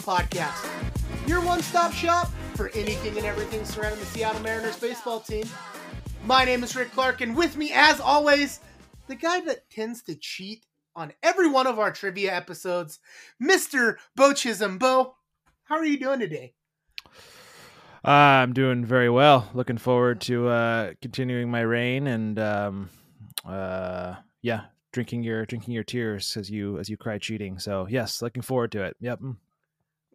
Podcast, your one stop shop for anything and everything surrounding the Seattle Mariners baseball team. My name is Rick Clark, and with me, as always, the guy that tends to cheat on every one of our trivia episodes, Mr. Beau Chisholm. Beau, how are you doing today? Uh, I'm doing very well. Looking forward to uh, continuing my reign and um, uh, yeah, drinking your drinking your tears as you as you cry cheating. So yes, looking forward to it. Yep.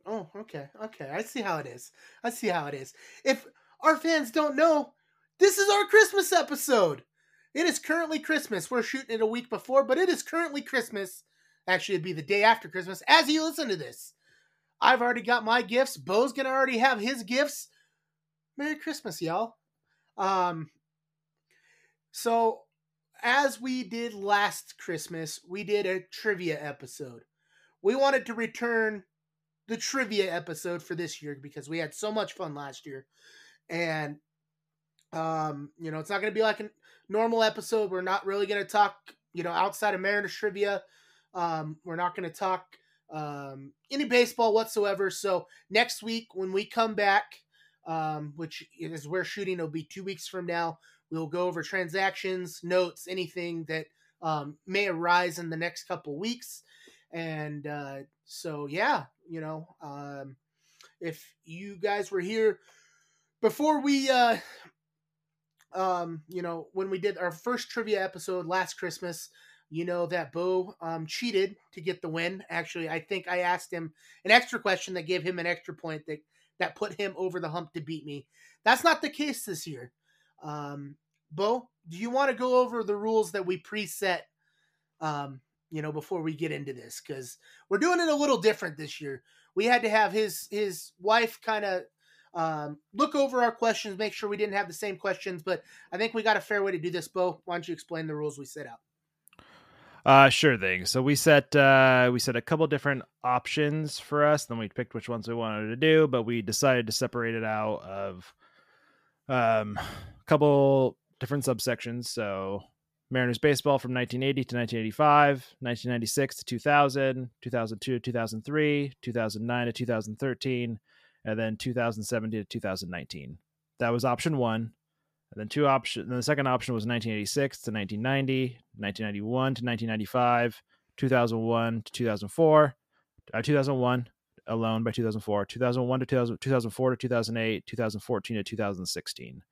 Oh, okay, okay. I see how it is. I see how it is. If our fans don't know, this is our Christmas episode. It is currently Christmas. We're shooting it a week before, but it is currently Christmas. Actually, it'd be the day after Christmas as you listen to this. I've already got my gifts. Beau's gonna already have his gifts. Merry Christmas, y'all. Um, so as we did last Christmas, we did a trivia episode. We wanted to return the trivia episode for this year because we had so much fun last year. And um, you know, it's not going to be like a normal episode. We're not really going to talk, you know, outside of Mariners trivia. Um, we're not going to talk um, any baseball whatsoever. So next week when we come back, um, which is we're shooting, it'll be two weeks from now. We'll go over transactions, notes, anything that um, may arise in the next couple weeks. And uh, so, yeah, you know, um, if you guys were here before we, uh, um, you know, when we did our first trivia episode last Christmas, you know that Beau um, cheated to get the win. Actually, I think I asked him an extra question that gave him an extra point that that put him over the hump to beat me. That's not the case this year. Um, Beau, do you want to go over the rules that we preset? Um, you know, before we get into this, because we're doing it a little different this year. We had to have his his wife kind of um, look over our questions, make sure we didn't have the same questions. But I think we got a fair way to do this. Beau, why don't you explain the rules we set out? Uh, sure thing. So we set uh, we set a couple different options for us. Then we picked which ones we wanted to do, but we decided to separate it out of um, a couple different subsections. So Mariners baseball from 1980 to 1985, 1996 to 2000, 2002 to 2003, 2009 to 2013, and then 2017 to 2019. That was option one. And then two options. The second option was 1986 to 1990, 1991 to 1995, 2001 to 2004, uh, 2001 alone by 2004, 2001 to 2000, 2004 to 2008, 2014 to 2016.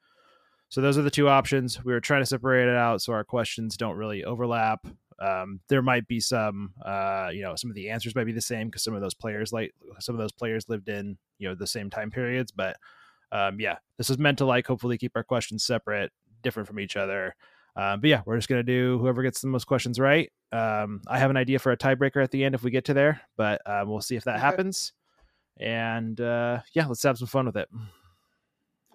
So those are the two options. We were trying to separate it out so our questions don't really overlap. Um, there might be some, uh, you know, some of the answers might be the same because some of those players, like some of those players, lived in you know the same time periods. But um, yeah, this is meant to like hopefully keep our questions separate, different from each other. Um, but yeah, we're just gonna do whoever gets the most questions right. Um, I have an idea for a tiebreaker at the end if we get to there, but um, we'll see if that okay. happens. And uh, yeah, let's have some fun with it.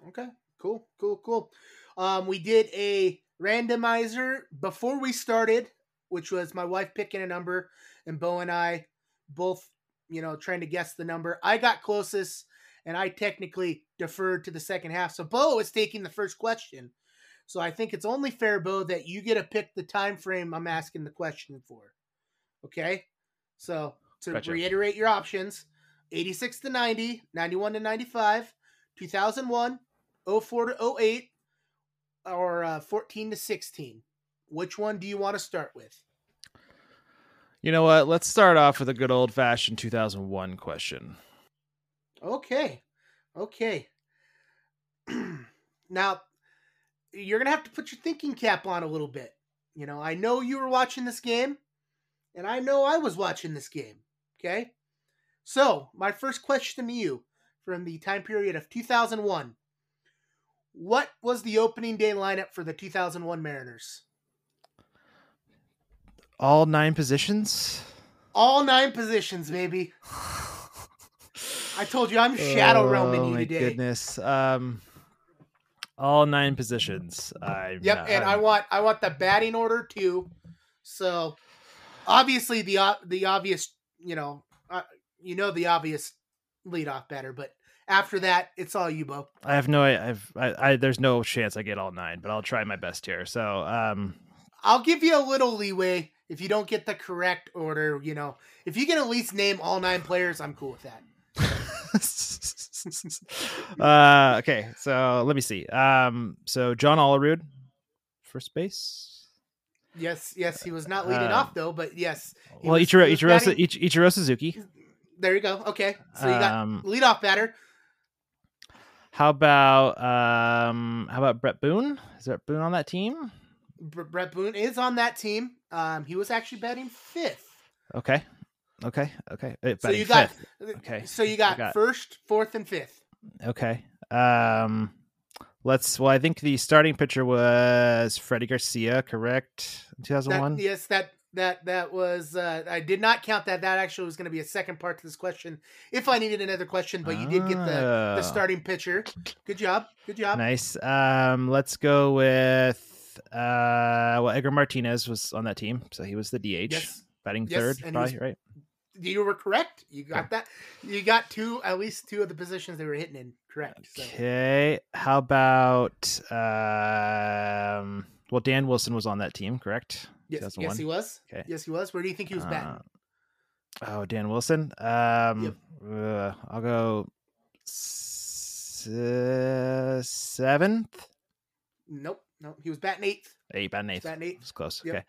Okay, cool, cool, cool. Um, we did a randomizer before we started, which was my wife picking a number and Beau and I both, you know, trying to guess the number. I got closest and I technically deferred to the second half. So Beau is taking the first question. So I think it's only fair, Beau, that you get to pick the time frame I'm asking the question for. Okay? So to gotcha. reiterate your options, 86 to 90, 91 to 95, 2001, 04 to 08, or uh, 14 to 16. Which one do you want to start with? You know what? Let's start off with a good old fashioned 2001 question. Okay. Okay. now, you're going to have to put your thinking cap on a little bit. You know, I know you were watching this game, and I know I was watching this game. Okay? So, my first question to you from the time period of 2001 What was the opening day lineup for the 2001 Mariners? All nine positions? All nine positions, baby. I told you I'm shadow oh, roaming you today. Goodness. Um, all nine positions. I yep, not, and I'm... i want I want the batting order too. So obviously the the obvious, you know, uh, you know the obvious leadoff batter, but after that, it's all you, Beau. I have no, I've, I, I, there's no chance I get all nine, but I'll try my best here. So, um, I'll give you a little leeway If you don't get the correct order, you know, if you can at least name all nine players, I'm cool with that. uh, okay, so let me see. Um, so John Olerud, first base. Yes, yes, he was not leading Uh, off though, but yes. Well, was- Ichiro, Ichiro, batting- Ich- Ichiro Suzuki. There you go. Okay, so you got Um, leadoff batter. How about um, how about Bret Boone? Is Bret Boone on that team? Br- Bret Boone is on that team. Um, he was actually batting fifth. Okay, okay, okay. Uh, So you got fifth. Okay, So you got, got- first, fourth, and fifth. Okay. Um, let's. Well, I think the starting pitcher was Freddie Garcia, correct? Two thousand one. Yes, that that that was. Uh, I did not count that. That actually was going to be a second part to this question if I needed another question. But you did get the the Oh. starting pitcher. Good job. Good job. Nice. Um, let's go with uh, well, Edgar Martinez was on that team, so he was the DH, Yes, batting Yes, third, probably was- right. you were correct. You got that. You got two, at least two of the positions they were hitting in. Correct. So, Okay. How about um? Well, Dan Wilson was on that team, correct? Yes, yes, he was. Okay. Yes, he was. Where do you think he was batting? Uh, oh, Dan Wilson. Um, Yep. uh, I'll go s- uh, seventh, Nope. Nope. He was batting eighth. eight, batting eighth. Batting eighth. It's close. Yep. Okay.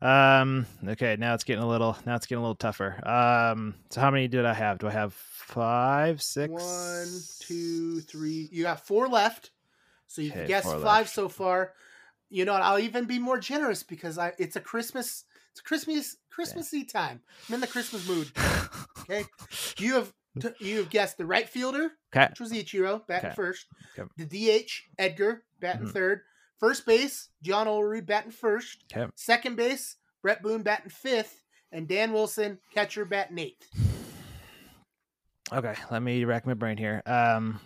Um. Okay. Now it's getting a little. Now it's getting a little tougher. Um. So how many did I have? Do I have five, six? One, two, three. You got four left. So you've Okay, guessed five left. so far. You know, what, I'll even be more generous because I it's a Christmas it's a Christmas Christmassy time. I'm in the Christmas mood. Okay. You have you have guessed the right fielder, Okay. which was Ichiro, batting Okay. first. Okay. The DH, Edgar, batting Mhm. third. First base, John Olerud batting first. Okay. Second base, Bret Boone batting fifth. And Dan Wilson, catcher, batting eighth. Okay. Let me rack my brain here. Um.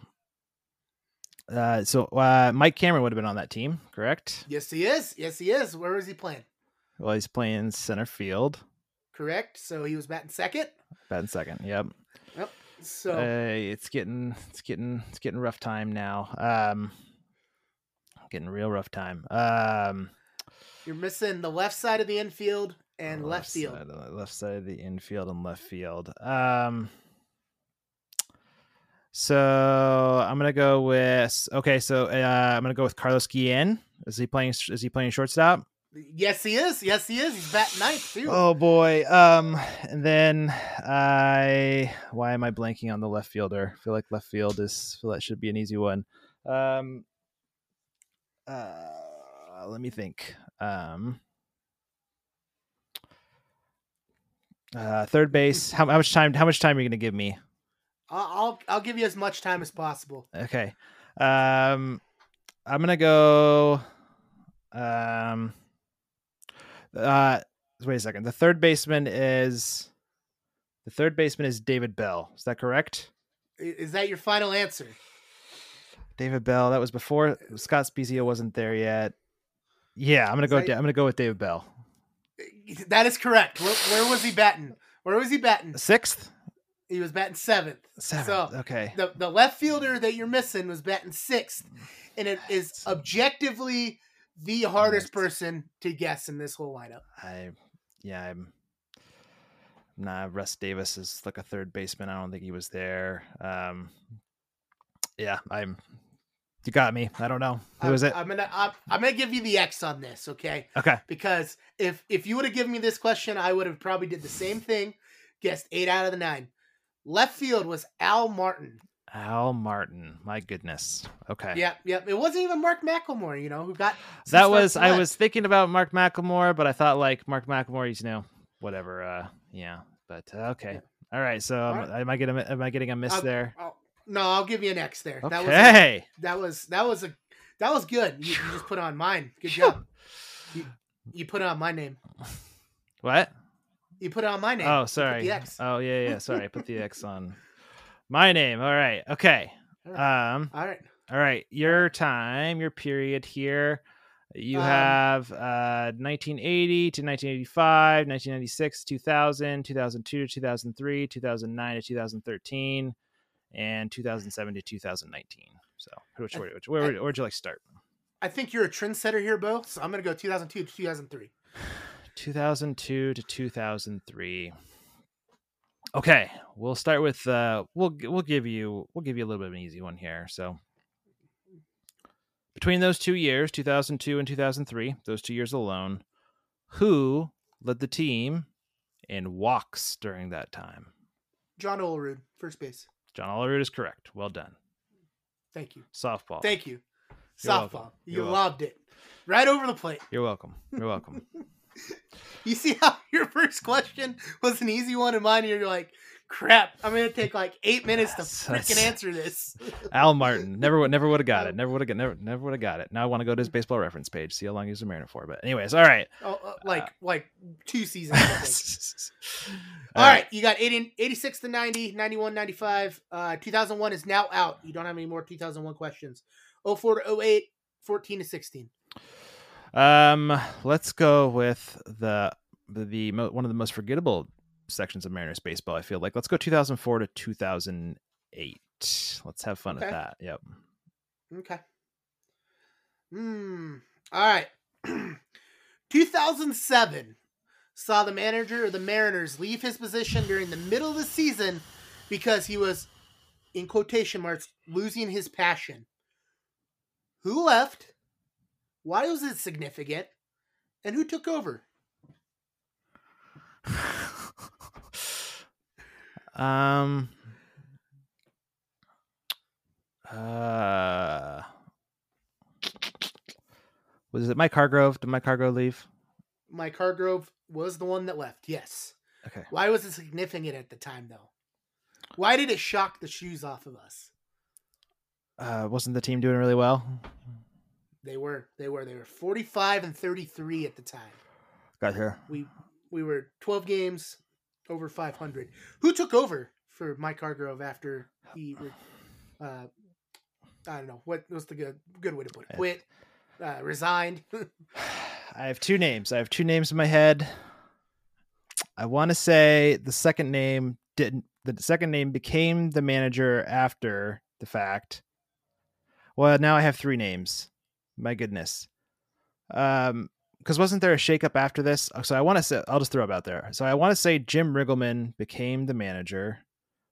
Uh. So uh, Mike Cameron would have been on that team, correct? Yes, he is. Yes, he is. Where is he playing? Well, he's playing center field. Correct. So he was batting second. Batting second. Yep. Yep. So Uh, it's getting it's getting it's getting rough time now. Um, getting real rough time. Um, you're missing the left side of the infield and left field. side the- left side of the infield and left field. Um, so I'm gonna go with okay. So uh, I'm gonna go with Carlos Guillen. Is he playing? Is he playing shortstop? Yes, he is. Yes, he is. He's batting ninth too. Oh boy. Um, and then I why am I blanking on the left fielder? I feel like left field is feel that should be an easy one. Um, uh, let me think. Um, uh, third base. How, how much time? How much time are you gonna give me? I'll, I'll give you as much time as possible. Okay. Um, I'm gonna go. Um. Uh, wait a second. The third baseman is. The third baseman is David Bell. Is that correct? Is that your final answer? David Bell. That was before Scott Spiezio wasn't there yet. Yeah, I'm gonna go. Is that- I'm gonna go with David Bell. That is correct. Where, where was he batting? Where was he batting? Sixth. He was batting seventh. Seventh. So, okay. The the left fielder that you're missing was batting sixth, and it is objectively the hardest person to guess in this whole lineup. I. Yeah, I'm. Nah, Russ Davis is like a third baseman. I don't think he was there. Um. Yeah, I'm. You got me. I don't know. Who I'm, was it? I'm gonna I'm, I'm gonna give you the X on this, okay? Okay. Because if if you would have given me this question, I would have probably did the same thing. Guessed eight out of the nine. Left field was Al Martin. Al Martin. My goodness. Okay. Yep, yep. It wasn't even Mark McLemore, you know, who got That was I was thinking about Mark McLemore, but I thought like Mark McLemore, he's you know whatever. Uh, yeah. But uh, okay. All right. So All am- I getting am I getting a miss I'll- there? Oh, no, I'll give you an X there. That was a, Okay. that was that was a that was good. You, you just put on mine. Good job. You, you put on my name. What? You put it on my name. Oh, sorry. The X. Oh yeah, yeah. Sorry, I put the X on my name. All right. Okay. All right. Um. All right. All right. Your time, your period here. You Um, have uh 1980 to 1985, 1996, 2000, 2002 to 2003, 2009 to 2013, and 2007 to 2019. So, which where, which, where, where would you like to start? I think you're a trendsetter here, Beau. So I'm gonna go 2002 to 2003. 2002 to 2003. Okay, we'll start with uh we'll we'll give you we'll give you a little bit of an easy one here. So between those two years, 2002 and 2003, those two years alone, who led the team in walks during that time? John Olerud, first base. John Olerud is correct. Well done. Thank you. Softball. Thank you. You're Softball. welcome. You You're welcome. lobbed it right over the plate. You're welcome. You're welcome. You see how your first question was an easy one, and mine you're like, crap, I'm gonna take like eight minutes to freaking answer this. Al Martin never would never would have got it. Never would have got never never would have got it. Now I want to go to his baseball reference page, see how long he's a Mariner for. But anyways, all right. Oh, uh, like like two seasons. All All right, you got 80, 86 to 90, 91, 95. Uh, 2001 is now out. You don't have any more 2001 questions. 04 to 08, 14 to 16. Um, let's go with the the, the mo- one of the most forgettable sections of Mariners baseball. I feel like let's go 2004 to 2008. Let's have fun with that. Yep. Okay. Hmm. All right. 2007 saw the manager of the Mariners leave his position during the middle of the season because he was, in quotation marks, losing his passion. Who left? Why was it significant? And who took over? um. Uh. Was it Mike Hargrove? Did Mike Hargrove leave? Mike Hargrove was the one that left. Yes. Okay. Why was it significant at the time, though? Why did it shock the shoes off of us? Uh, wasn't the team doing really well? They were. They were. They were 45 and 33 at the time. Got here. We we were 12 games over 500. Who took over for Mike Hargrove after he uh I don't know. What was the good good way to put it? Quit, uh, resigned. I have two names. I have two names in my head. I want to say the second name didn't. The second name became the manager after the fact. Well, now I have three names. My goodness. Um, because wasn't there a shakeup after this? So I want to say I'll just throw it out there. So I want to say Jim Riggleman became the manager,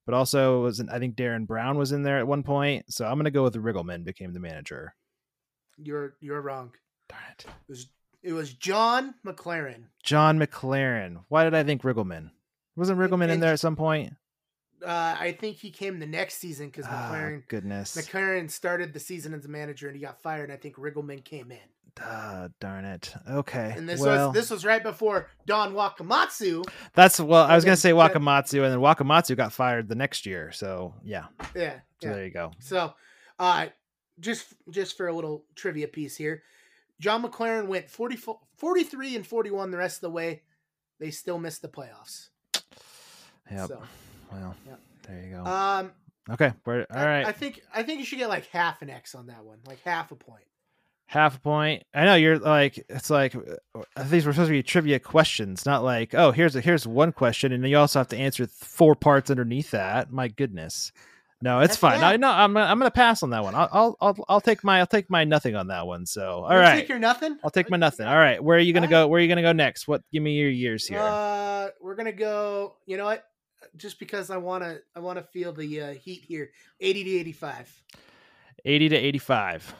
but also was I think Daren Brown was in there at one point. So I'm gonna go with Riggleman became the manager. you're you're wrong. Darn it. It was it was John McLaren. John McLaren. Why did I think Riggleman? Wasn't Riggleman in and- there at some point? Uh, I think he came the next season because Ah, McLaren goodness. McLaren started the season as a manager and he got fired. And I think Riggleman came in. Ah, darn it. Okay. And this well, was this was right before Don Wakamatsu. that's well. I was gonna say Wakamatsu, and then Wakamatsu got fired the next year. So yeah. Yeah, So yeah. there you go. So, uh, just just for a little trivia piece here, John McLaren went 40, 43 and 41 the rest of the way. They still missed the playoffs. Yep. So, Well, Yep. there you go. um, okay. We're all I- right. I, think I think you should get like half an X on that one, like half a point. Half a point. I know you're like it's like uh, these were supposed to be trivia questions, not like oh here's a, here's one question, and then you also have to answer four parts underneath that. My goodness. No, it's Heck fine. No, no, I'm I'm gonna pass on that one. I'll, I'll I'll I'll take my I'll take my nothing on that one. So all You right, take your nothing. I'll take my nothing. All right, where are you gonna All go? Where are you gonna go next? What? Give me your years here. Uh, we're gonna go. You know what? Just because I wanna, I wanna feel the uh, heat here. Eighty to eighty-five. 80 to 85.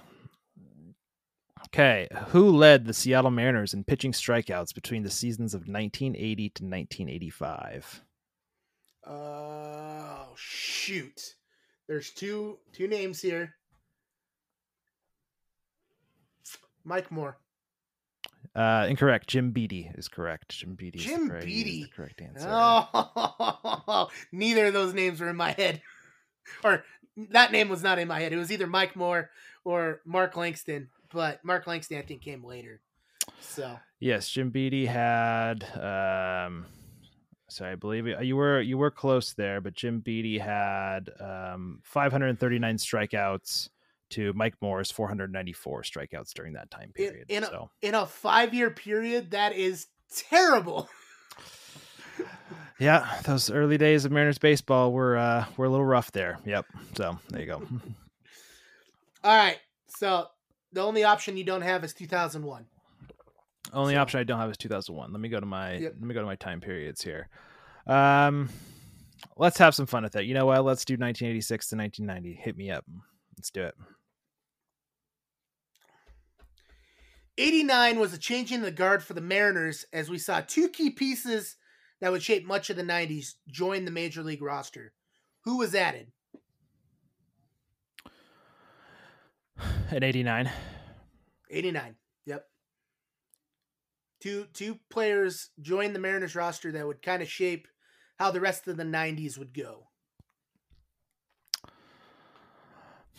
Okay, who led the Seattle Mariners in pitching strikeouts between the seasons of 1980 to 1985? Oh shoot! There's two two names here. Mike Moore. Uh, incorrect. Jim Beattie is correct. Jim Beattie. Jim correct- he is the Beattie. correct answer. Oh, neither of those names were in my head, or that name was not in my head. It was either Mike Moore or Mark Langston, but Mark Langston I think came later. So Yes, Jim Beattie had. Um, so I believe you were you were close there, but Jim Beattie had um, 539 strikeouts to Mike Moore's 494 strikeouts during that time period. in a- so in a five year period, that is terrible. yeah, those early days of Mariners baseball were uh, were a little rough there. Yep. So there you go. All right, so the only option you don't have is 2001. Only So- option I don't have is 2001. Let me go to my Yep. let me go to my time periods here. Um, let's have some fun with it. You know what? Let's do 1986 to 1990. Hit me up. Let's do it. 89 was a change in the guard for the Mariners as we saw two key pieces that would shape much of the 90s join the major league roster. Who was added? At 89. 89. Yep. Two two players joined the Mariners roster that would kind of shape how the rest of the 90s would go.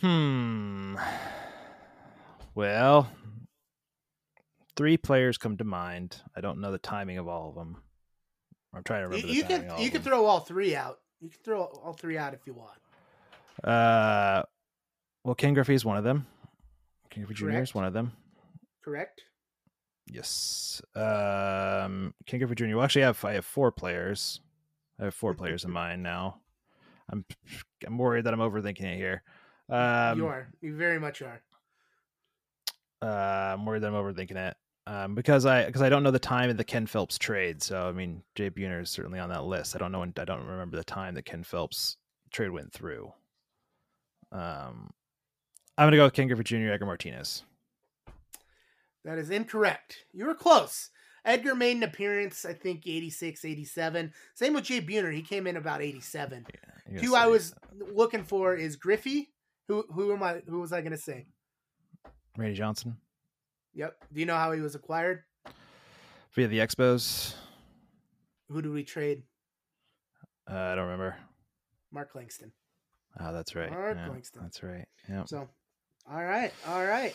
Hmm. Well, three players come to mind. I don't know the timing of all of them. I'm trying to remember. you can you can them. throw all three out. You can throw all three out if you want. Uh, well, Ken Griffey is one of them. Ken Griffey Jr. is one of them. Correct? Yes. Um, Ken Griffey Jr. Well, actually, I have I have four players. I have four players in mind now. I'm I'm worried that I'm overthinking it here. Um, you are. You very much are. uh, I'm worried that I'm overthinking it. Um, because I because I don't know the time of the Ken Phelps trade. So I mean, Jay Buhner is certainly on that list. I don't know. When, I don't remember the time that Ken Phelps trade went through. Um, I'm gonna go with Ken Griffey Jr. Edgar Martinez. That is incorrect. You were close. Edgar made an appearance, I think 86, 87. Same with Jay Buhner. He came in about 87. You Who I was looking for is Griffey. Who who am I who was I gonna say? Randy Johnson Yep. Do you know how he was acquired? via the Expos. Who did we trade? Uh, I don't remember. Mark Langston. Oh, that's right. Mark Yeah, Langston. that's right. Yeah. So all right, all right.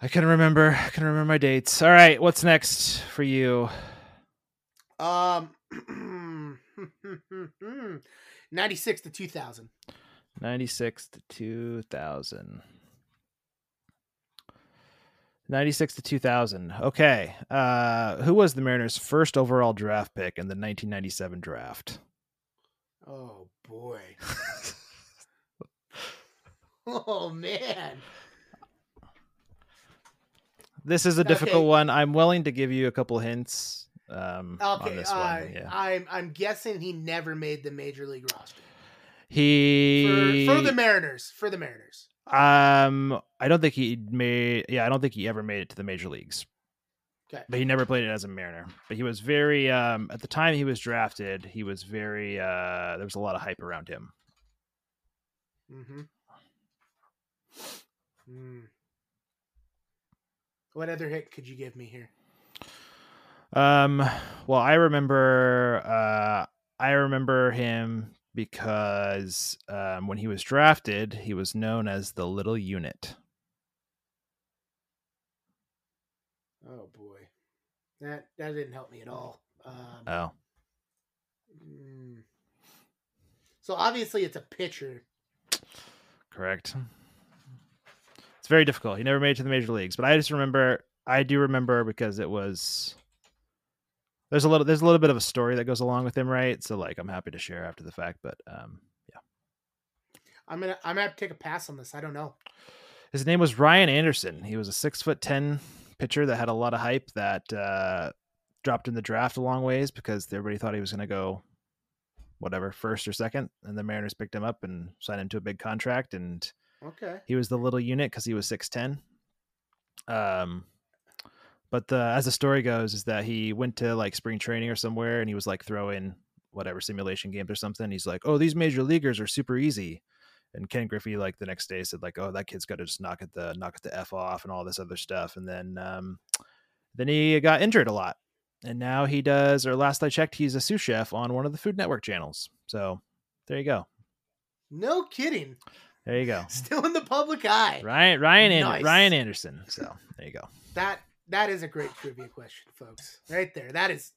I can remember. I can remember my dates. All right. What's next for you? Um 96 to 2000. 96 to 2000. 96 to 2000. Okay. Uh, who was the Mariners' first overall draft pick in the 1997 draft? Oh boy. oh man. This is a difficult Okay. one. I'm willing to give you a couple hints um, on Okay, this uh, one. Yeah. I'm I'm guessing he never made the major league roster. He For, for the Mariners. For the Mariners. Um, I don't think he made. Yeah, I don't think he ever made it to the major leagues. Okay. But he never played it as a Mariner. But he was very. Um, at the time he was drafted, he was very. Uh, there was a lot of hype around him. Mm-hmm. Mm. What other hit could you give me here? Um, well, I remember. Uh, I remember him because um, when he was drafted, he was known as the Little Unit. Oh boy, that that didn't help me at all. Um, Oh, mm. So obviously it's a pitcher. correct. It's very difficult. He never made it to the major leagues, but I just remember. I do remember because it was. There's a little. There's a little bit of a story that goes along with him, right? So, like, I'm happy to share after the fact, but um, yeah. I'm gonna I'm gonna have to take a pass on this. I don't know. his name was Ryan Anderson. He was a six foot ten pitcher that had a lot of hype that uh, dropped in the draft a long ways because everybody thought he was going to go whatever first or second, and the Mariners picked him up and signed him to a big contract, and Okay. he was the little unit because he was six ten. Um, but the, as the story goes, is that he went to like spring training or somewhere, and he was like throwing whatever simulation games or something. He's like, "Oh, these major leaguers are super easy." And Ken Griffey, like the next day, said like, "Oh, that kid's got to just knock it the knock it the f off and all this other stuff." And then, um, then he got injured a lot, and now he does. Or last I checked, he's a sous chef on one of the Food Network channels. So there you go. No kidding. There you go. Still in the public eye. Ryan Ryan Nice. Ryan Anderson. So there you go. That that is a great trivia question, folks. Right there. That is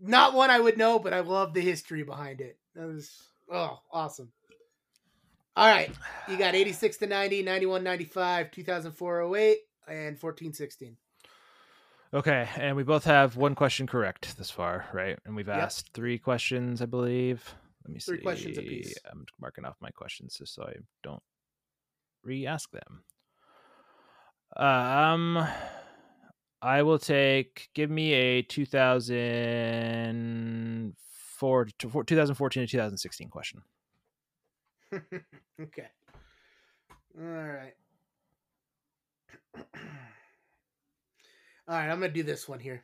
not one I would know, but I love the history behind it. That was oh awesome. All right. You got 86 to 90, 91 95, 2004 08, and 14 16. Okay, and we both have one question correct this far, right? And we've Yep. asked three questions, I believe. Let me see. Three questions apiece. I'm marking off my questions just so I don't re-ask them. Um, I will take. Give me a 2004 to 2014 to 2016 question. okay. All right. All right, I'm going to do this one here.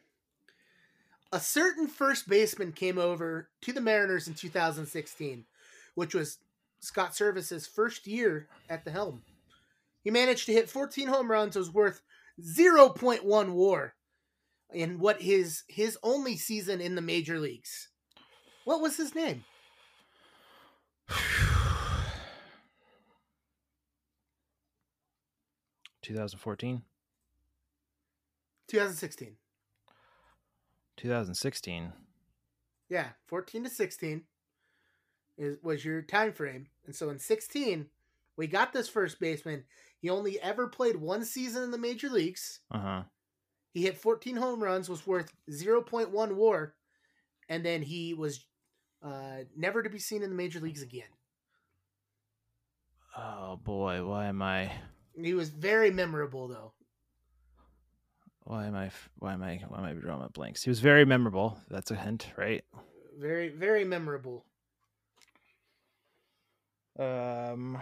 A certain first baseman came over to the Mariners in 2016, which was Scott Servais' first year at the helm. He managed to hit 14 home runs, it was worth 0.1 WAR in what his his only season in the major leagues. What was his name? 2014, 2016. 2016. Yeah, 14 to 16 is was your time frame. And so in 16, we got this first baseman. He only ever played one season in the major leagues. Uh huh. He hit 14 home runs, was worth 0.1 WAR, and then he was uh, never to be seen in the major leagues again. Oh boy, why am I? He was very memorable though. Why am I? Why am I? Why am I drawing my blanks? He was very memorable. That's a hint, right? Very, very memorable. Um,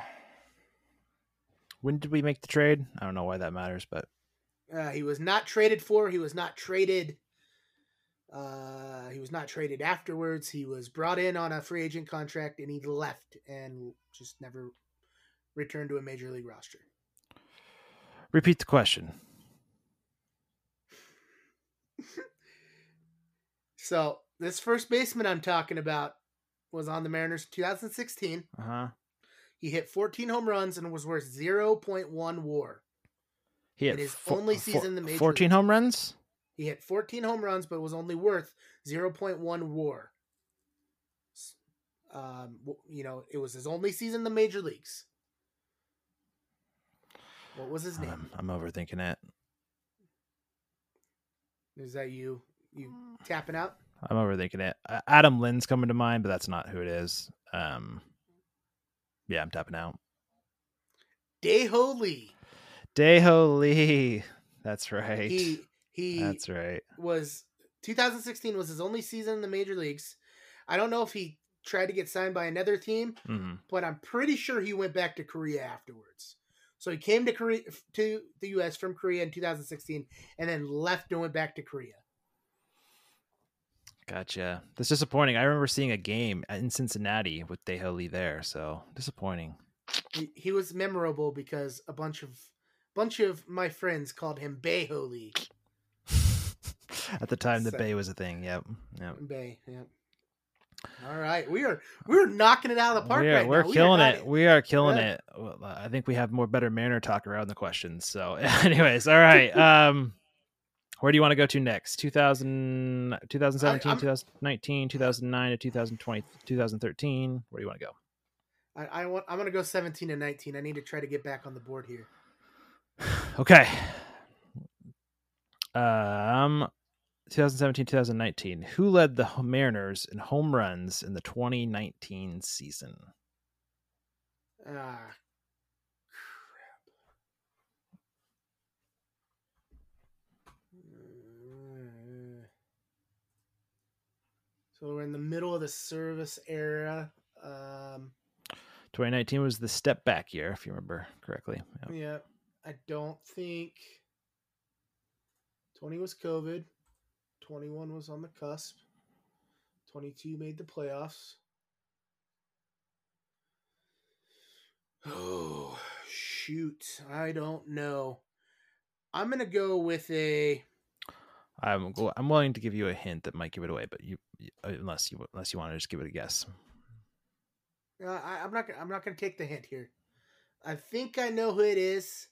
when did we make the trade? I don't know why that matters, but Uh, he was not traded for. He was not traded. Uh, he was not traded afterwards. He was brought in on a free agent contract, and he left and just never returned to a major league roster. repeat the question. So this first baseman I'm talking about was on the Mariners in 2016. Uh huh. He hit 14 home runs and was worth 0.1 WAR. He In his only season in the major 14 leagues. home runs. He hit 14 home runs, but was only worth 0.1 WAR. Um, you know, it was his only season in the major leagues. What was his name? I'm, I'm overthinking it. Is that you? You tapping out? I'm overthinking it. Adam Lind's coming to mind, but that's not who it is. Um, yeah, I'm tapping out. Daeho Lee. Daeho Lee. That's right. He he That's right. was 2016 was his only season in the major leagues. I don't know if he tried to get signed by another team, hmm but I'm pretty sure he went back to Korea afterwards. So he came to Korea to the U.S. from Korea in 2016, and then left and went back to Korea. Gotcha. That's disappointing. I remember seeing a game in Cincinnati with Daeho there, so disappointing. He, he was memorable because a bunch of bunch of my friends called him Bayho Lee. At the time, the So- Bay was a thing. Yep. Yep. Bay, yeah. All right, we are we're knocking it out of the park We're, right we're now. We are killing it. We are killing Yeah. it. Well, I think we have more better manner talk around the questions. So, anyways, all right. Um, where do you want to go to next? 2000, 2017, I'm- 2019, 2009 to 2020, 2013. Where do you want to go? I, I want. I'm gonna go 17 and 19. I need to try to get back on the board here. Okay. Um, 2017, 2019. Who led the Mariners in home runs in the 2019 season? Ah, So we're in the middle of the Servais era. Um, 2019 was the step back year, if you remember correctly. Yep. yeah, I don't think 20 was COVID. 21 was on the cusp. 22 made the playoffs. Oh, shoot. I don't know. I'm going to go with a I'm I'm willing to give you a hint that might give it away, but you you- unless you unless you want to just give it a guess. Uh, I, I'm not. I'm not going to take the hint here. I think I know who it is,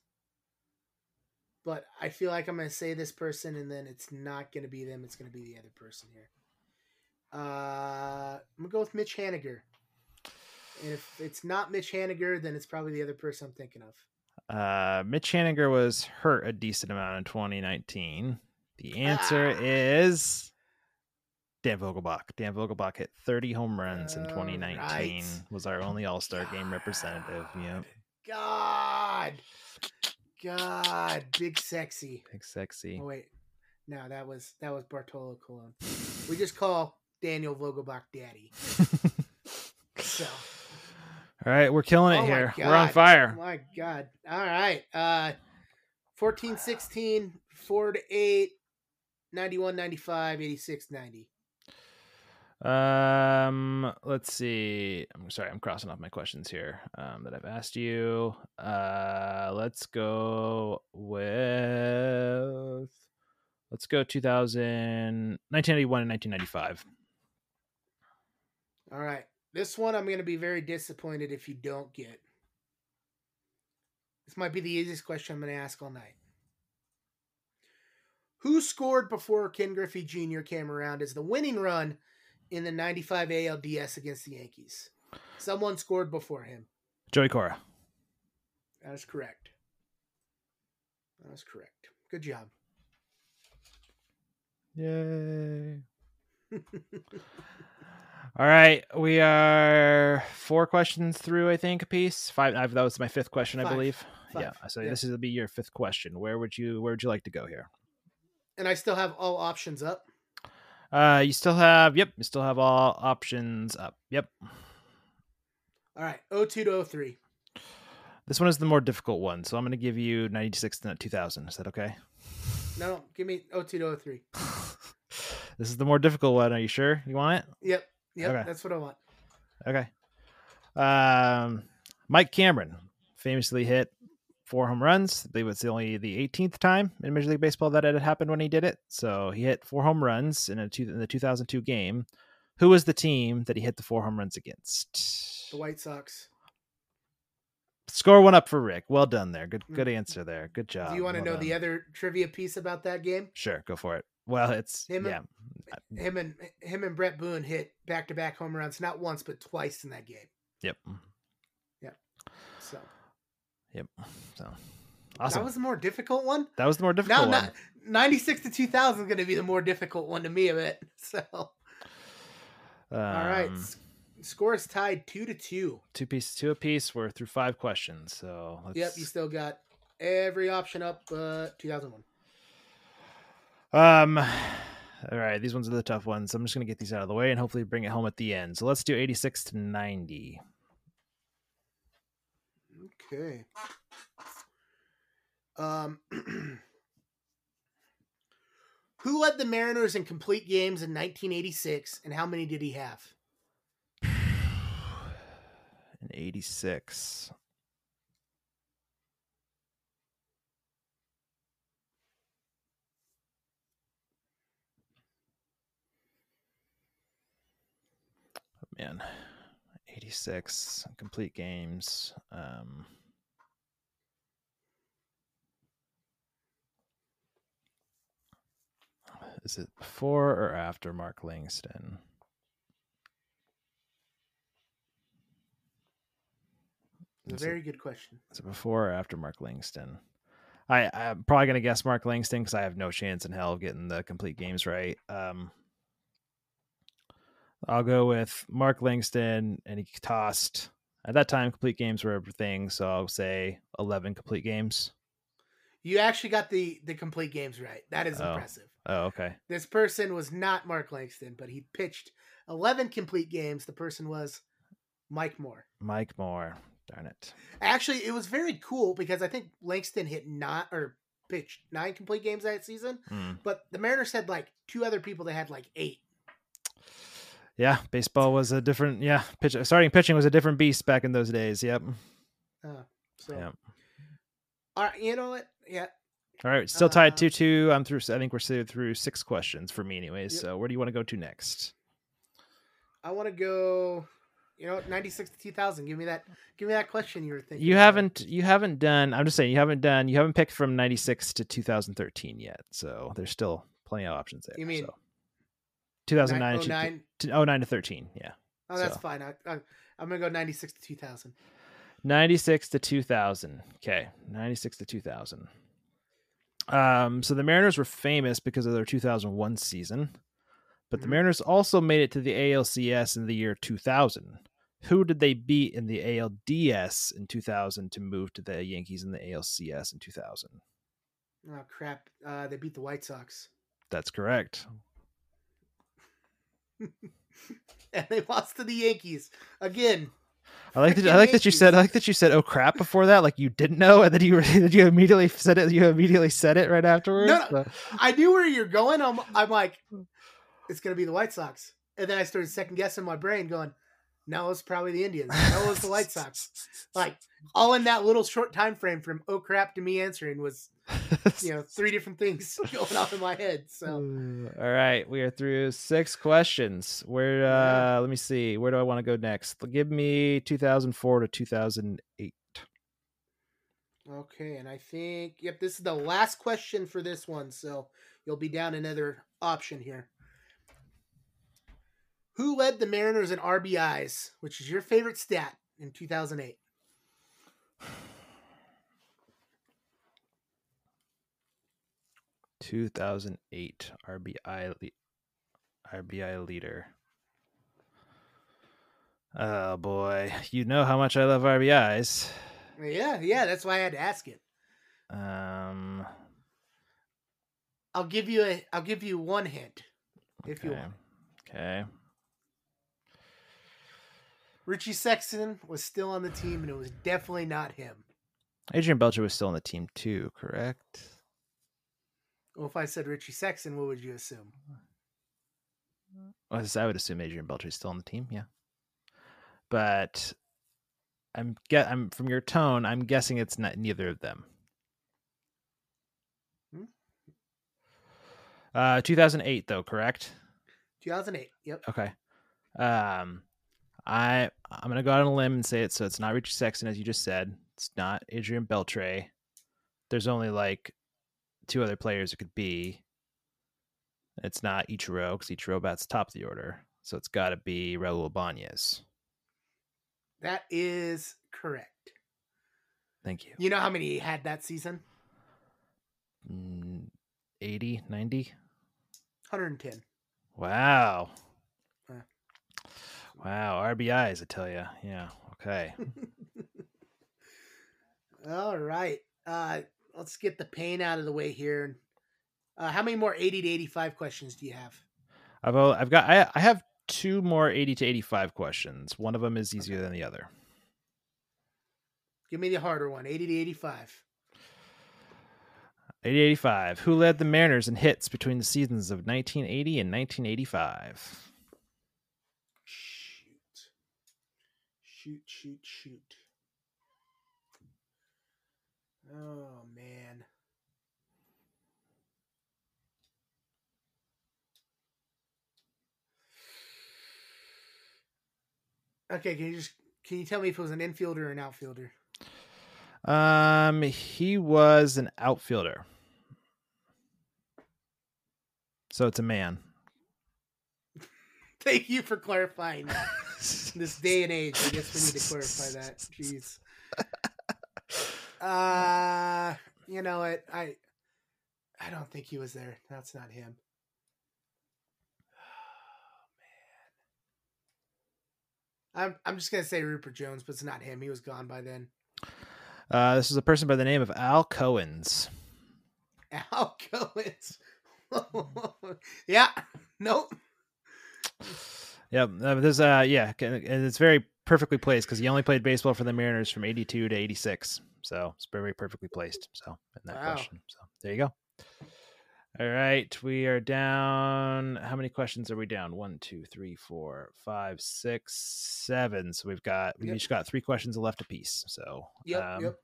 but I feel like I'm going to say this person, and then it's not going to be them. It's going to be the other person here. Uh, I'm gonna go with Mitch Haniger. And if it's not Mitch Haniger, then it's probably the other person I'm thinking of. Uh, Mitch Haniger was hurt a decent amount in 2019. The answer Ah. is Dan Vogelbach. Dan Vogelbach hit 30 home runs in 2019. right. Was our only All Star game representative. Yep. God. God. Big sexy. Big sexy. Oh wait. No, that was that was Bartolo Colon. We just call Daniel Vogelbach Daddy. So All right, we're killing it Oh here. We're on fire. My God. All right. Uh 14 16, 4 to 8, 91 95, 86 90. Um, let's see. I'm sorry, I'm crossing off my questions here um, that I've asked you. Uh, let's go with let's go 2000 1991 and 1995. All right. This one I'm going to be very disappointed if you don't get. This might be the easiest question I'm going to ask all night. Who scored before Ken Griffey Jr. came around as the winning run in the 95 ALDS against the Yankees? Someone scored before him. Joey Cora. That is correct. That is correct. Good job. Yay. All right, we are four questions through, I think, a piece. Five. I've, that was my fifth question, I Five. believe. Yeah. So Yeah. this is be your fifth question. Where would you Where would you like to go here? And I still have all options up. Uh, you still have. Yep, you still have all options up. Yep. All right. 02 to 03. This one is the more difficult one, so I'm going to give you 96 to 2000. Is that okay? No. Give me 02 to 03. this is the more difficult one. Are you sure you want it? Yep. Yep. Okay. That's what I want. Okay. Um, Mike Cameron famously hit four home runs. I believe it's the only the 18th time in Major League Baseball that it had happened when he did it. So he hit four home runs in a two, in the 2002 game. Who was the team that he hit the four home runs against? The White Sox. Score one up for Rick. Well done there. Good good Mm. answer there. Good job. Do you want to Well know the other trivia piece about that game? Sure, go for it. Well, it's Him yeah. and- Him and him and Bret Boone hit back to back home runs, not once but twice in that game. Yep. Yep. So Yep. So awesome. that was the more difficult one. That was the more Now, difficult one. ninety six to two thousand is going to be the more difficult one to me a bit. So all right, Um, S- score is tied two to two. two pieces two apiece. We're through five questions. So let's, Yep, you still got every option up. Uh, two thousand one. Um, all right, these ones are the tough ones. I'm just gonna get these out of the way and hopefully bring it home at the end. So let's do 86 to 90. Okay. Um, who led the Mariners in complete games in 1986, and how many did he have? In 86. Oh, man, 86 complete games. Um, is it before or after Mark Langston? Is a it- very good question. Is it before or after Mark Langston? I, I'm probably gonna guess Mark Langston because I have no chance in hell of getting the complete games right. Um, I'll go with Mark Langston, and he tossed at that time. Complete games were everything, so I'll say 11 complete games. You actually got the the complete games right. That is Oh. impressive. Oh, okay. This person was not Mark Langston, but he pitched 11 complete games. The person was Mike Moore. Mike Moore. Darn it. Actually, it was very cool because I think Langston hit not or pitched nine complete games that season, Hmm. but the Mariners had like two other people that had like eight. Yeah, baseball was a different. Yeah, pitch, starting pitching was a different beast back in those days. Yep. Uh, so, Yep. all right, you know what? Yeah, All right, still tied Uh, two two. I'm through. I think we're through six questions for me, anyways. Yep. So where do you want to go to next? I want to go. You know, ninety six to two thousand. Give me that. Give me that question you were thinking. You about. haven't. You haven't done. I'm just saying you haven't done. You haven't picked from '96 to 2013 yet. So there's still plenty of options there. You mean so. 2009 Nine- to, 09? to 09 to 13? Yeah, Oh, that's so. fine. I, I, I'm gonna go ninety six to two thousand. 96 to 2000. Okay, 96 to 2000. Um, so the Mariners were famous because of their 2001 season, but the Mhm. Mariners also made it to the ALCS in the year 2000. Who did they beat in the ALDS in 2000 to move to the Yankees in the ALCS in 2000? Oh crap! Uh, they beat the White Sox. That's correct. and they lost to the Yankees again. I like that. I like that you said. I like that you said, "Oh crap!" before that, like you didn't know, and then you did you immediately said it. You immediately said it right afterwards. No, no, I knew where you're going. I'm, I'm like, it's gonna be the White Sox, and then I started second guessing my brain, going, "No, it's probably the Indians. No, it's the White Sox." Like all in that little short time frame from "Oh crap" to me answering was you know three different things going off in my head so. All right we are through six questions. Where uh let me see where do i want to go next? Give me 2004 to 2008 okay and i think yep this is the last question for this one so you'll be down another option here who led the mariners in rbis which is your favorite stat in 2008 2008 RBI RBI leader. Oh boy, you know how much I love RBIs. Yeah, yeah, that's why I had to ask it. Um, I'll give you a. I'll give you one hint, if okay. you want. Okay. Richie Sexson was still on the team, and it was definitely not him. Adrian Beltre was still on the team too, correct? Well, if I said Richie Sexson, what would you assume? Well, I would assume Adrian Beltre is still on the team, yeah. But I'm get I'm from your tone, I'm guessing it's not neither of them. Hmm? Uh 2008 though, correct? 2008. Yep. Okay. Um I I'm going to go out on a limb and say it so it's not Richie Sexson, as you just said. It's not Adrian Beltre. There's only like two other players it could be. It's not Ichiro because Ichiro bats top of the order, so it's got to be Raul Ibanez. That is correct. Thank you. You know how many he had that season? Mm, 80, 90? 110. Wow. Wow. RBIs, I tell you. Yeah. Okay. All right. Uh, let's get the pain out of the way here. Uh, how many more 80 to 85 questions do you have? I've I've got I I have two more 80 to 85 questions. One of them is easier okay. than the other. Give me the harder one, 80 to 85. 80 85. Who led the Mariners in hits between the seasons of 1980 and 1985? Shoot, shoot, shoot. Oh man. Okay, can you just can you tell me if it was an infielder or an outfielder? Um, he was an outfielder. So it's a man. Thank you for clarifying that. this day and age, I guess we need to clarify that. Jeez. Uh, you know what? I I don't think he was there. That's not him. Oh, man. I'm I'm just gonna say Rupert Jones, but it's not him. He was gone by then. Uh, this is a person by the name of Al Cowens. Al Cowens. yeah. Nope. Yep. Uh, there's uh yeah, and it's very perfectly placed because he only played baseball for the Mariners from 82 to 86. So it's very perfectly placed. So in that wow. question. So there you go. All right, we are down. How many questions are we down? One, two, three, four, five, six, seven. So we've got we yep. each got three questions left apiece. So yep, um, yep.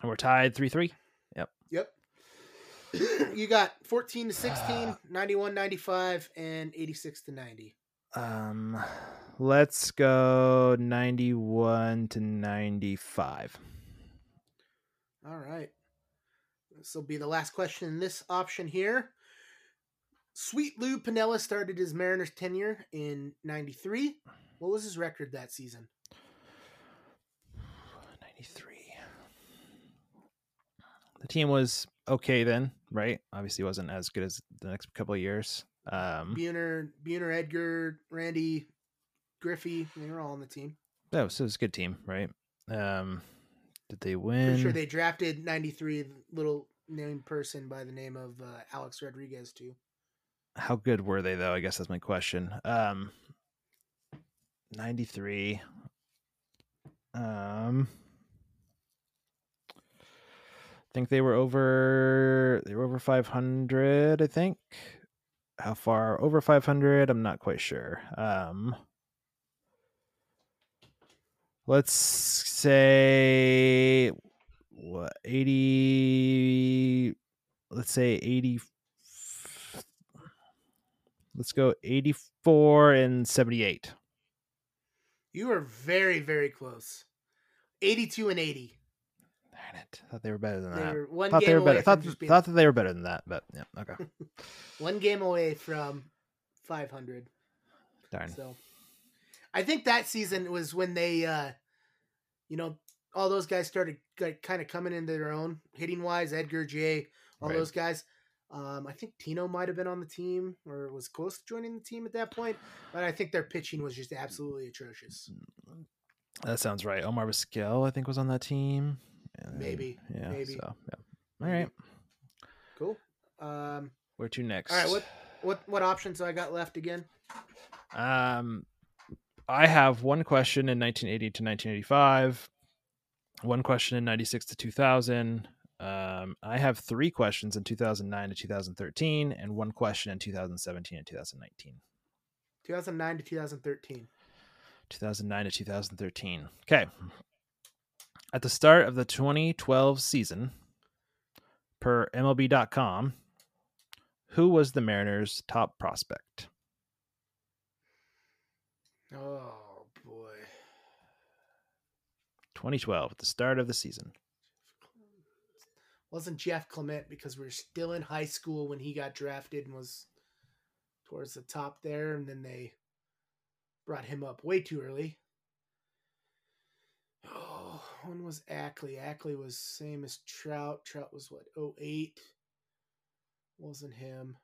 And we're tied three three. Yep. Yep. you got 14 to 16, 91, 95, and 86 to 90. Um, let's go 91 to 95. All right. This will be the last question in this option here. Sweet Lou Piniella started his Mariners tenure in 93. What was his record that season? 93. The team was okay then, right? Obviously wasn't as good as the next couple of years. Um Buhner, Buhner, Edgar, Randy, Griffey, they were all on the team. Oh, so it's a good team, right? Um did they win? Pretty sure they drafted 93 little named person by the name of uh, Alex Rodriguez too. how good were they though? I guess that's my question. Um, ninety three. Um, I think they were over. They were over five hundred. I think. How far over five hundred? I'm not quite sure. Um, let's say what eighty. Let's say eighty Let's go 84 and 78. You are very, very close. 82 and 80. Darn it. Thought they were better than They that. were one Thought game they were away better. from Thought, being thought that they were better than that, but yeah, okay. one game away from 500. Darn. So I think that season was when they, uh, you know, all those guys started kind of coming into their own hitting wise. Edgar J, all Right. those guys. Um, I think Tino might have been on the team or was close to joining the team at that point, but I think their pitching was just absolutely atrocious. That sounds right. Omar Vizquel, I think, was on that team. And- Maybe, Yeah. maybe. So, yeah. All right. Cool. Um, Where to next? all right. What what what options I got left again? Um, I have one question in 1980 to 1985, one question in 96 to 2000. Um, I have three questions in 2009 to 2013, and one question in 2017 and 2019. 2009 to 2013. 2009 to 2013. Okay. At the start of the 2012 season, per MLB.com, who was the Mariners' top prospect? Oh boy. 2012, at the start of the season. Wasn't Jeff Clement because we were still in high school when he got drafted and was towards the top there, and then they brought him up way too early. Oh, when was Ackley? Ackley was same as Trout. Trout was what, 08? Wasn't him.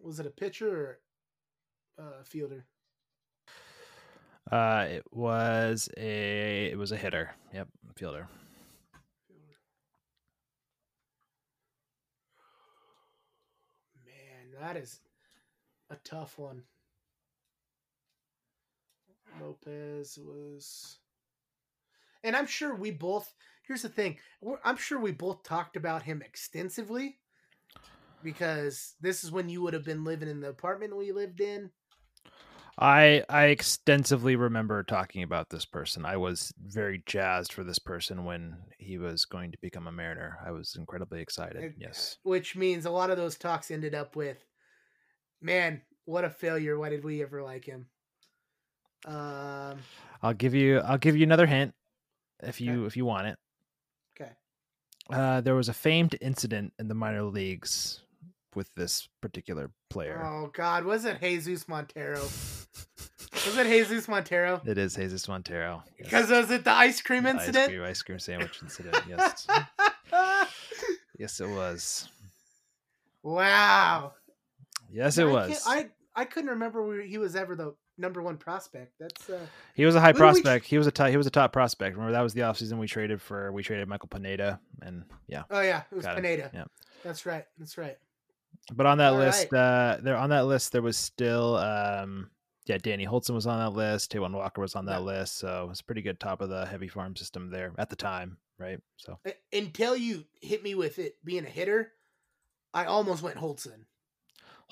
Was it a pitcher or a fielder? Uh, it was a it was a hitter. Yep, fielder. Man, that is a tough one. Lopez was, and I'm sure we both. Here's the thing: we're, I'm sure we both talked about him extensively because this is when you would have been living in the apartment we lived in. I I extensively remember talking about this person. I was very jazzed for this person when he was going to become a Mariner. I was incredibly excited. Ex- Yes. Which means a lot of those talks ended up with, man, what a failure! Why did we ever like him? Um. I'll give you I'll give you another hint if Okay. you if you want it. Okay. Uh, there was a famed incident in the minor leagues with this particular player. Oh God, was it Jesus Montero? Was it Jesus Montero? It is Jesus Montero. yes. Because was it the ice cream The incident? Ice cream, ice cream sandwich incident. Yes. yes, it was. wow. Yes, it can't- was. I I couldn't remember where he was ever the number one prospect. That's uh, He was a high Who did we tr- prospect. He was a top, he was a top prospect. Remember that was the offseason we traded for we traded Michael Pineda and yeah. oh yeah, it was Got him. Pineda. Yeah. That's right. That's right. But on that All list, uh there on that list there was still um yeah, Danny Hultzen was on that list, Taijuan Walker was on that Yeah. list, so it was pretty good top of the heavy farm system there at the time, right? So Until you hit me with it being a hitter, I almost went Hultzen.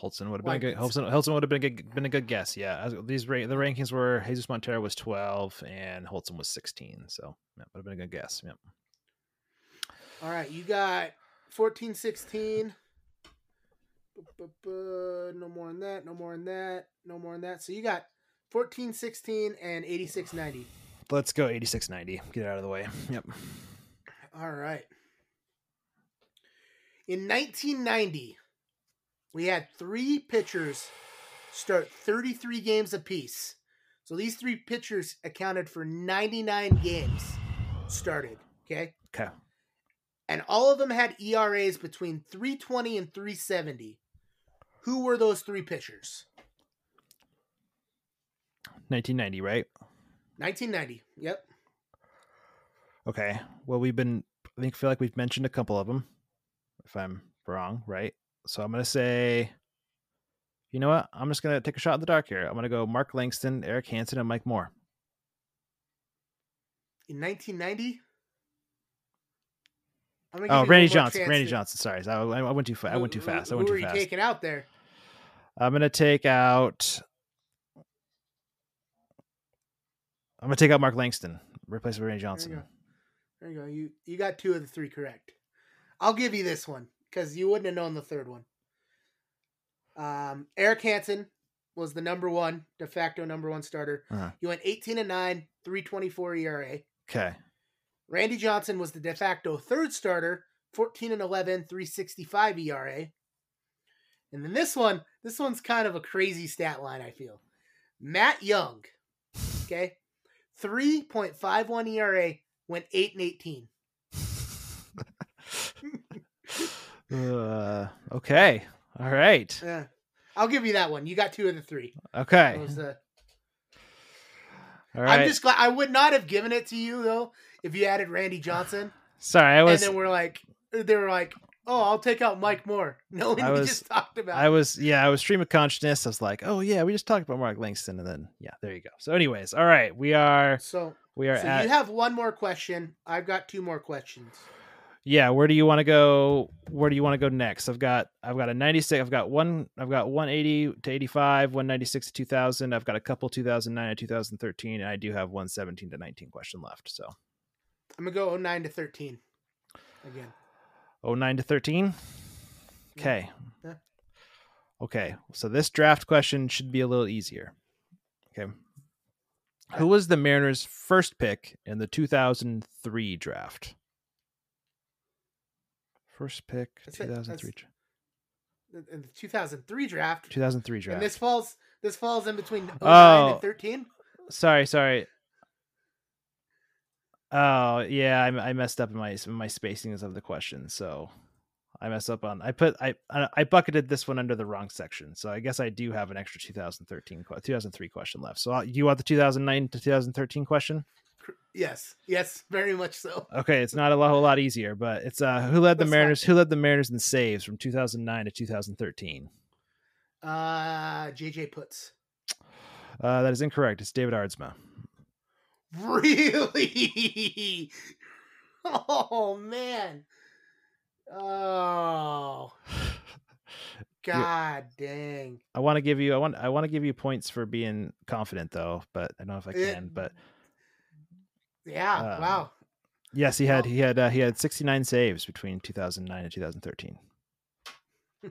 Hultzen would have been a good it's- Hultzen, Hultzen would have been a good, been a good guess. Yeah, these ra- the rankings were Jesus Montero was twelve and Hultzen was sixteen, so yeah, would have been a good guess. Yeah. All right, you got 14, 16. Bu-bu-bu, No more than that. No more than that. No more than that. So you got 14, 16, and 86, 90. Let's go eighty six ninety. Get it out of the way. Yep. All right. In 1990, we had three pitchers start 33 games apiece. So these three pitchers accounted for 99 games started. Okay. Okay. And all of them had ERAs between 320 and 370. Who were those three pitchers? 1990, right? 1990. Yep. Okay. Well, we've been I think feel like we've mentioned a couple of them. If I'm wrong, right? So I'm gonna say, you know what? I'm just gonna take a shot in the dark here. I'm gonna go Mark Langston, Erik Hanson, and Mike Moore. In 1990. I'm gonna oh, give Oh, Randy Johnson. Randy to- Johnson. Sorry, I, I went too fast. I went too Who- fast. I who- went who too are you fast. taking out there? I'm gonna take out. I'm gonna take out Mark Langston, replace with Randy There you Johnson. go. There you go. You you got two of the three correct. I'll give you this one because you wouldn't have known the third one. Um, Erik Hanson was the number one de facto number one starter. Uh-huh. He went 18 and 9, 324 ERA. Okay. Randy Johnson was the de facto third starter, 14 and 11, 365 ERA. And then this one, this one's kind of a crazy stat line, I feel. Matt Young, okay, 3.51 ERA, went 8 and 18. Uh, okay. All right. Yeah. I'll give you that one. You got two of the three. Okay. Uh, All right. I'm just glad I would not have given it to you though if you added Randy Johnson. Sorry, I was. and then we're like, they were like, oh, I'll take out Mike Moore. No, I we was- just talked about. I was. Yeah, I was stream of consciousness. I was like, oh yeah, we just talked about Mark Langston, and then yeah, there you go. So, anyways, all right, we are so we are So at you have one more question. I've got two more questions. Yeah. Where do you want to go? Where do you want to go next? I've got I've got a ninety six. I've got one. I've got one eighty to eighty five. One ninety six to two thousand. I've got a couple two thousand nine and two thousand thirteen, and I do have one seventeen to nineteen question left. So I'm gonna go 09 to 13 again. oh nine to thirteen. Yeah. Okay. Yeah. Okay. So this draft question should be a little easier. Okay. Who was the Mariners' first pick in the 2003 draft? First pick, That's 2003. That's- In the 2003 draft, 2003 draft. and this falls this falls in between 09 Oh. and 13. Sorry, sorry. Oh yeah, I, I messed up in my my spacings of the question, so I messed up on. I put I I I bucketed this one under the wrong section, so I guess I do have an extra 2013 2003 question left. So uh, you want the 2009 to 2013 question? Yes, yes, very much so. Okay, it's not a whole lot easier, but it's uh who led the That's. Mariners? Who led the Mariners in saves from 2009 to 2013? Uh, J.J. Putz Uh, that is incorrect. It's David Aardsma. really. oh man. Oh god dang. I want to give you I want I want to give you points for being confident though, but I don't know if I Eh, can. But Yeah. Um, wow. yes, he had he had uh, he had 69 saves between 2009 and 2013.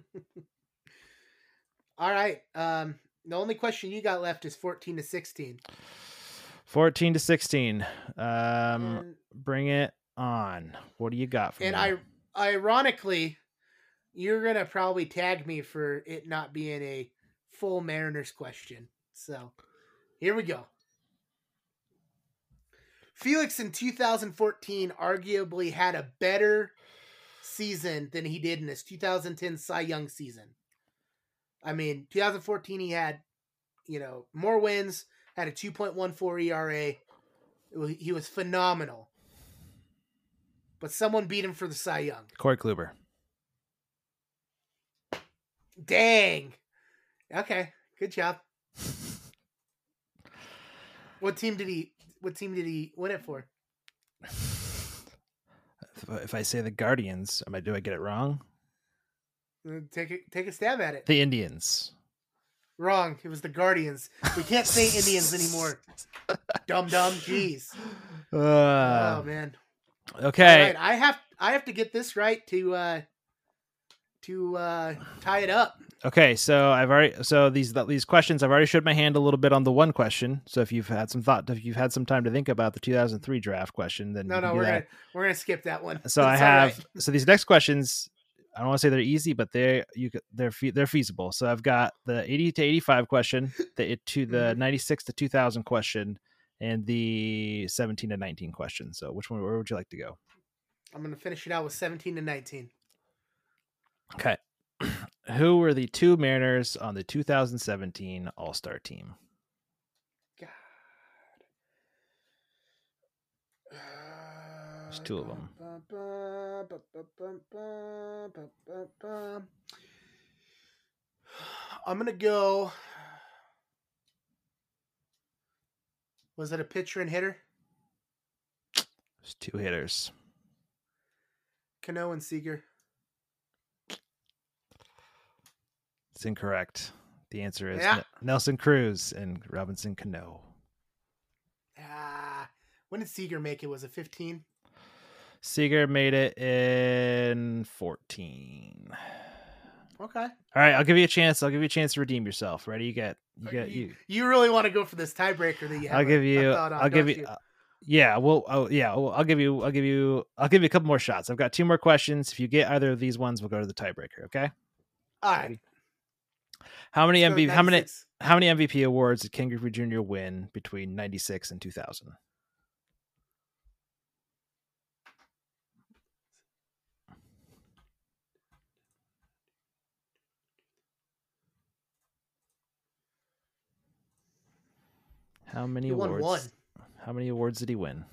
All right. Um, the only question you got left is 14 to 16. 14 to 16. Um, and bring it on. What do you got for me? and? I, ironically, you're gonna probably tag me for it not being a full Mariners question. So, here we go. Felix in 2014 arguably had a better season than he did in his 2010 Cy Young season. I mean, 2014 he had, you know, more wins, had a 2.14 ERA. He was phenomenal. But someone beat him for the Cy Young. Corey Kluber. Dang. Okay, good job. What team did he? What team did he win it for? if I say the Guardians, am I do I get it wrong? Uh, Take a take a stab at it. The Indians. Wrong. It was the Guardians. We can't say Indians anymore. dumb dum. Jeez. Uh, oh man. okay. All right, I have I have to get this right to uh to uh tie it up. Okay, so I've already so these these questions I've already showed my hand a little bit on the one question. So if you've had some thought, if you've had some time to think about the 2003 draft question, then No, no, we're that. gonna we're gonna skip that one. So I have right. so these next questions. I don't want to say they're easy, but they you could- they're fe- they're feasible. So I've got the 80 to 85 question, the it to the Mhm. 96 to 2000 question, and the 17 to 19 question. So which one? Where would you like to go? I'm gonna finish it out with 17 to 19. Okay. Who were the two Mariners on the 2017 All Star team? God. There's two of them. I'm going to go. Was it a pitcher and hitter? It's two hitters. Cano and Seager. It's incorrect. The answer is Yeah. Nelson Cruz and Robinson Cano. Ah, when did Seager make it? Was it 15? Seager made it in 14. Okay. All right, I'll give you a chance. I'll give you a chance to redeem yourself. Ready? You get you get you, you. you really want to go for this tiebreaker that you have? I'll give you. on, I'll give don't you. uh, yeah, well, oh yeah, well, I'll give you. I'll give you. I'll give you a couple more shots. I've got two more questions. If you get either of these ones, we'll go to the tiebreaker. Okay. All right. How many MVP? How many? How many MVP awards did Ken Griffey Jr. win between '96 and 2000? How many He won awards? one. How many awards did he win?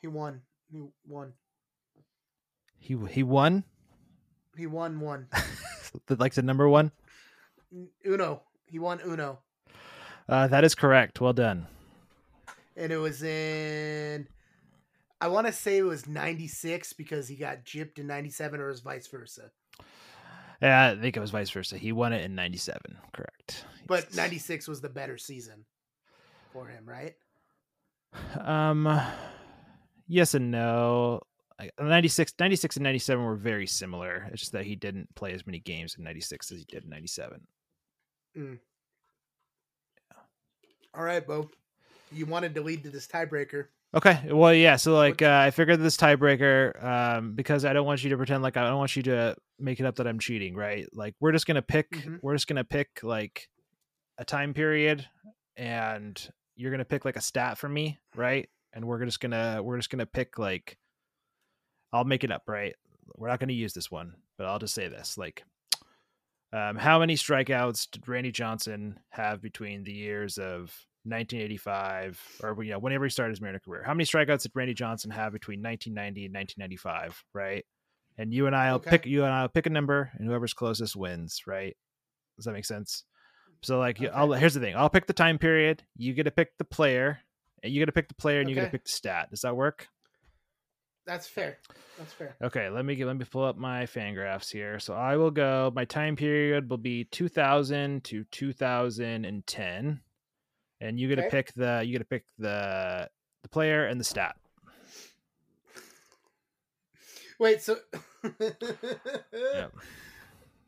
He won. He won. He he won, He won one. like the number one. Uno. He won Uno. Uh, that is correct. Well done. And it was in I want to say it was 96 because he got gypped in 97 or it was vice versa. Yeah, I think it was vice versa. He won it in '97. Correct. But Yes. 96 was the better season for him, right? Um, yes and no. 96, 96 and 97 were very similar. It's just that he didn't play as many games in 96 as he did in 97. All right, Beau. You wanted to lead to this tiebreaker. Okay. Well, yeah. So, like, uh, I figured this tiebreaker, um, because I don't want you to pretend like I don't want you to make it up that I'm cheating, right? Like, we're just gonna pick, Mhm. we're just gonna pick like a time period, and you're gonna pick like a stat for me, right? And we're just gonna we're just gonna pick like, I'll make it up, right? We're not gonna use this one, but I'll just say this, like. Um, how many strikeouts did Randy Johnson have between the years of 1985 or you know whenever he started his Mariner career? How many strikeouts did Randy Johnson have between 1990 and 1995? Right, and you and I'll Okay. pick you and I'll pick a number, and whoever's closest wins. Right? Does that make sense? So like, Okay. I'll here's the thing: I'll pick the time period. You get to pick the player, and you get to pick the player, and you get to pick the stat. Does that work? That's fair. That's fair. Okay, let me get, let me pull up my Fangraphs here. So I will go. My time period will be 2000 to 2010, and you get to Okay. pick the you get to pick the the player and the stat. Wait, so Yep.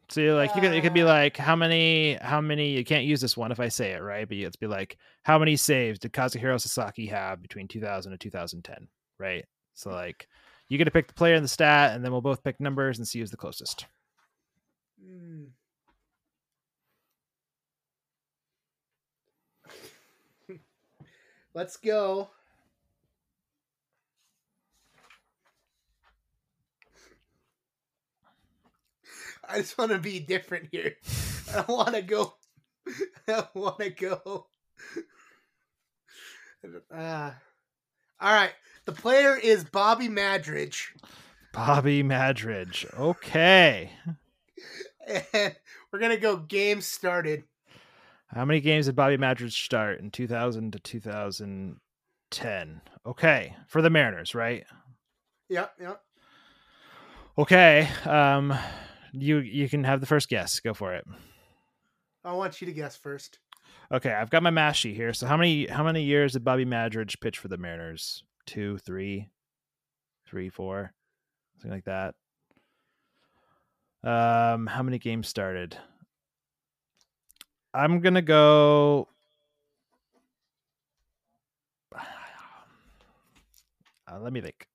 So you're like you can it could be Ah. like how many how many you can't use this one if I say it right, but it's be like how many saves did Kazuhiro Sasaki have between 2000 and 2010, right? So like you get to pick the player and the stat, and then we'll both pick numbers and see who's the closest. Hmm. Let's go. I just want to be different here. I don't want to go. I want to go. Uh, all right. The player is Bobby Madritsch. Bobby Madritsch. Okay. And we're going to go game started. How many games did Bobby Madritsch start in 2000 to 2010? Okay, for the Mariners, right? Yep, yep. Okay. Um you you can have the first guess. Go for it. I want you to guess first. Okay, I've got my math sheet here. So how many how many years did Bobby Madritsch pitch for the Mariners? Two, three, three, four, something like that. Um, how many games started? I'm gonna go. Uh, let me think.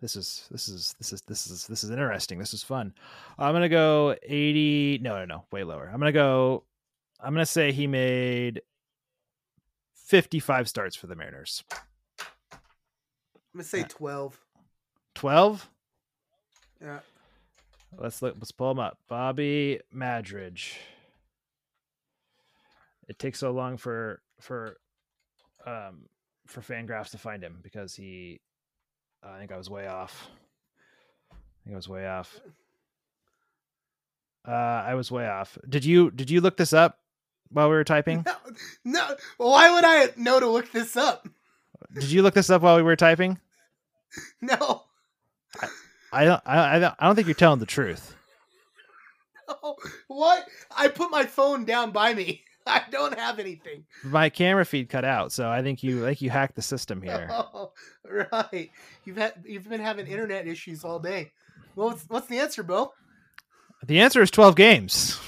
This is this is this is this is this is interesting. This is fun. I'm gonna go 80. No, no, no, way lower. I'm gonna go. I'm gonna say he made 55 starts for the Mariners. I'm gonna say twelve. 12. Yeah. Let's look. Let's pull him up. Bobby Madritsch. It takes so long for for um for Fangraphs to find him because he. I think I was way off. I think I was way off. Uh, I was way off. Did you did you look this up while we were typing? No, no. Why would I know to look this up? Did you look this up while we were typing? No. I don't. I, I don't. I don't think you're telling the truth. no. What? I put my phone down by me. I don't have anything. My camera feed cut out, so I think you like you hacked the system here. Oh, right. You've had you've been having internet issues all day. Well, what's, what's the answer, Beau? The answer is 12 games.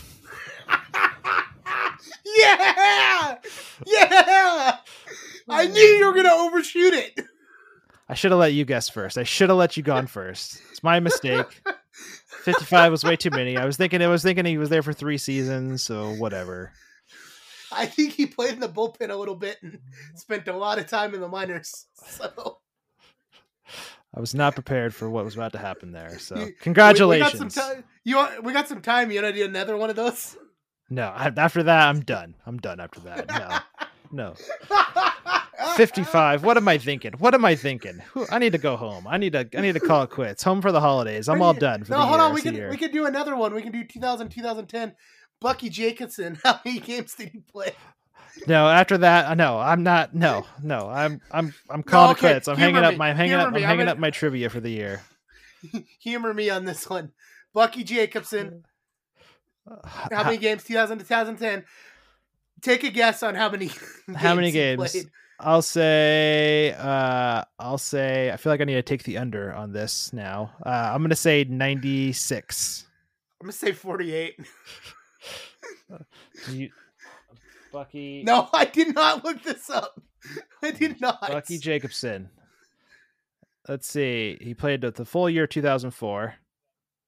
yeah, yeah. I knew you were gonna overshoot it. I should have let you guess first. I should have let you gone first. It's my mistake. 55 was way too many. I was thinking I was thinking he was there for 3 seasons, so whatever. I think he played in the bullpen a little bit and spent a lot of time in the minors. So I was not prepared for what was about to happen there. So You- we- congratulations. We, got some time. You want? We got some time. You want to do another one of those? no, after that I'm done. I'm done after that. No. No. 55. What am I thinking? What am I thinking? I need to go home. I need to I need to call it quits. Home for the holidays. I'm all done for no, hold year. on. We It's can we can do another one. We can do 2000, 2010. Bucky Jacobsen. How many games did he play? No, after that, uh, no, I'm not. No, no, I'm, I'm, I'm calling okay, it quits. I'm humor hanging up my, I'm hanging humor up, me, I'm I'm hanging gonna- up my trivia for the year. Humor me on this one. Bucky Jacobsen. How Uh, many games? 2000 to 2010. Take a guess on how many. How many games? Played. I'll say, uh, I'll say, I feel like I need to take the under on this now. Uh, I'm gonna say 96. I'm gonna say 48. You, Bucky, No, I did not look this up. I did not. Bucky Jacobsen. Let's see. He played the, the full year 2004.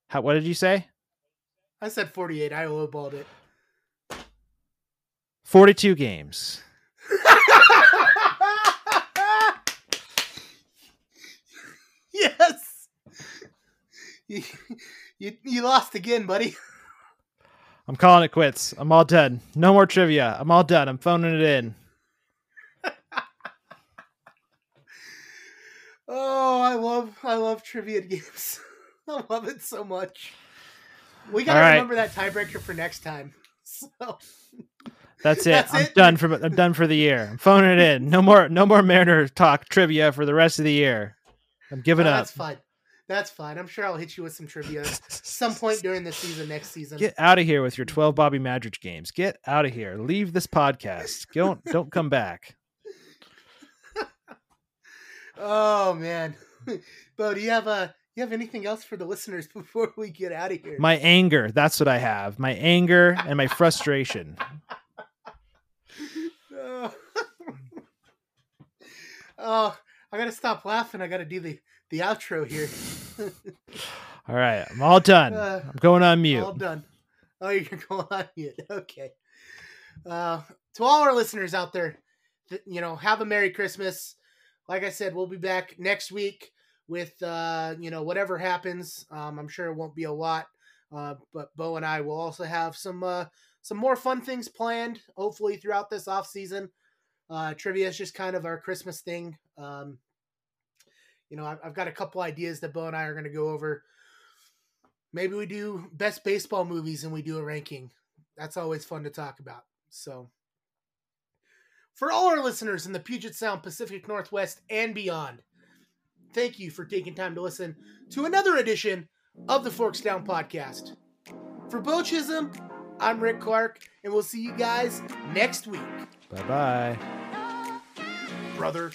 How? What did you say? I said 48. I lowballed it. 42 games. yes. You, you you lost again, buddy. I'm calling it quits. I'm all done. No more trivia. I'm all done. I'm phoning it in. Oh, I love I love trivia games. I love it so much. We gotta All right. remember that tiebreaker for next time. So That's it. That's I'm it? done for I'm done for the year. I'm phoning it in. No more no more Mariner talk trivia for the rest of the year. I'm giving no, up. that's fine. That's fine. I'm sure I'll hit you with some trivia some point during the season next season. Get out of here with your 12 Bobby Madritsch games. Get out of here. Leave this podcast. Don't don't come back. Oh man, Beau, do you have a you have anything else for the listeners before we get out of here? My anger, that's what I have. My anger and my frustration. oh. oh, I gotta stop laughing. I gotta do the the outro here. All right, I'm all done. Uh, I'm going on mute. All done. Oh, you're going on mute. Okay. Uh, to all our listeners out there, th- you know, have a Merry Christmas. Like I said, we'll be back next week with, uh, you know, whatever happens. Um, I'm sure it won't be a lot, uh, but Beau and I will also have some uh, some more fun things planned. Hopefully throughout this off season. Uh, trivia is just kind of our Christmas thing. Um, you know, I've, I've got a couple ideas that Beau and I are going to go over maybe we do best baseball movies and we do a ranking. That's always fun to talk about. So, for all our listeners in the Puget Sound, Pacific Northwest, and beyond, thank you for taking time to listen to another edition of the Forks Down podcast. For Beau Chisholm, I'm Rick Clark, and we'll see you guys next week, Bye bye. brother.